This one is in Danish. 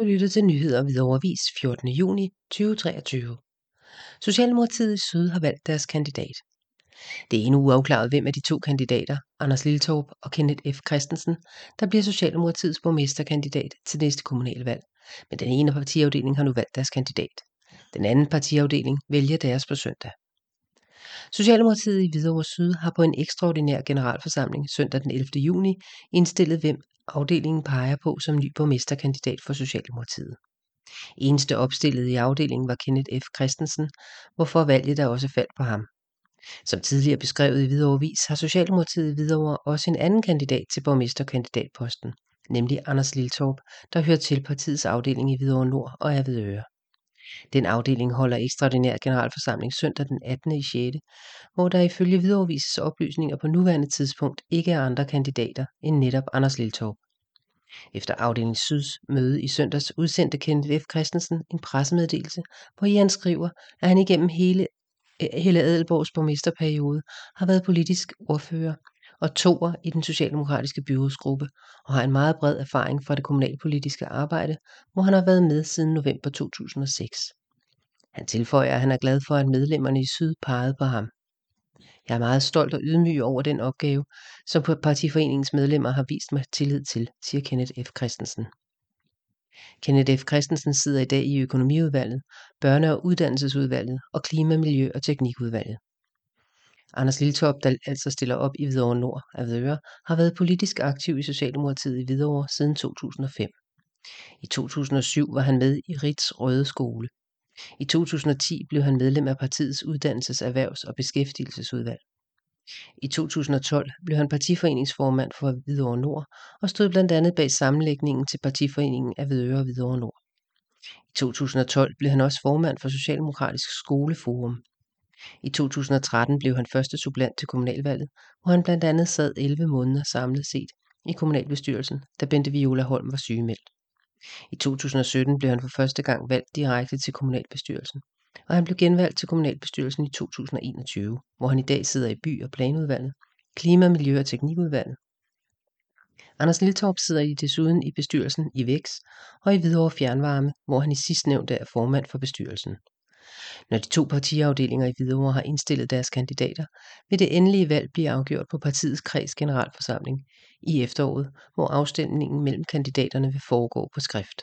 Du lytter til nyheder ved overvis 14. juni 2023. Socialdemokratiet i Syd har valgt deres kandidat. Det er endnu uafklaret, hvem af de to kandidater, Anders Lilletorp og Kenneth F. Christensen, der bliver Socialdemokratiets borgmesterkandidat til næste kommunalvalg. Men den ene partiafdeling har nu valgt deres kandidat. Den anden partiafdeling vælger deres på søndag. Socialdemokratiet i Hvidovre Syd har på en ekstraordinær generalforsamling søndag den 11. juni indstillet, hvem afdelingen peger på som ny borgmesterkandidat for Socialdemokratiet. Eneste opstillet i afdelingen var Kenneth F. Christensen, hvorfor valget der også faldt på ham. Som tidligere beskrevet i Hvidovre Vis har Socialdemokratiet i Hvidovre også en anden kandidat til borgmesterkandidatposten, nemlig Anders Liltorp, der hører til partiets afdeling i Hvidovre Nord og er ved Øre. Den afdeling holder ekstraordinær generalforsamling søndag den 18. i 6., hvor der ifølge Hvidovrevises oplysninger på nuværende tidspunkt ikke er andre kandidater end netop Anders Liltorp. Efter afdeling Syds møde i søndags udsendte Kenneth F. Christensen en pressemeddelelse, hvor han skriver, at han igennem hele Helle Adelborgs borgmesterperiode har været politisk ordfører og toer i den socialdemokratiske byrådsgruppe og har en meget bred erfaring fra det kommunalpolitiske arbejde, hvor han har været med siden november 2006. Han tilføjer, at han er glad for, at medlemmerne i Syd pegede på ham. Jeg er meget stolt og ydmyg over den opgave, som partiforeningens medlemmer har vist mig tillid til, siger Kenneth F. Christensen. Kenneth F. Christensen sidder i dag i økonomiudvalget, børne- og uddannelsesudvalget og klima-, miljø- og teknikudvalget. Anders Liltorp, der altså stiller op i Hvidovre Nord af Hvidøre, har været politisk aktiv i Socialdemokratiet i Hvidovre siden 2005. I 2007 var han med i Rits Røde Skole. I 2010 blev han medlem af partiets uddannelses-, erhvervs- og beskæftigelsesudvalg. I 2012 blev han partiforeningsformand for Hvidovre Nord og stod blandt andet bag sammenlægningen til partiforeningen af Hvidøre og Hvidovre Nord. I 2012 blev han også formand for Socialdemokratisk Skoleforum. I 2013 blev han første supplant til kommunalvalget, hvor han blandt andet sad 11 måneder samlet set i kommunalbestyrelsen, da Bente Viola Holm var sygemeldt. I 2017 blev han for første gang valgt direkte til kommunalbestyrelsen, og han blev genvalgt til kommunalbestyrelsen i 2021, hvor han i dag sidder i by- og planudvalget, klima-, miljø- og teknikudvalget. Anders Liltorp sidder i desuden i bestyrelsen i VEX og i Hvidovre Fjernvarme, hvor han i sidstnævnte er formand for bestyrelsen. Når de to partiafdelinger i Hvidovre har indstillet deres kandidater, vil det endelige valg blive afgjort på partiets kreds generalforsamling i efteråret, hvor afstemningen mellem kandidaterne vil foregå på skrift.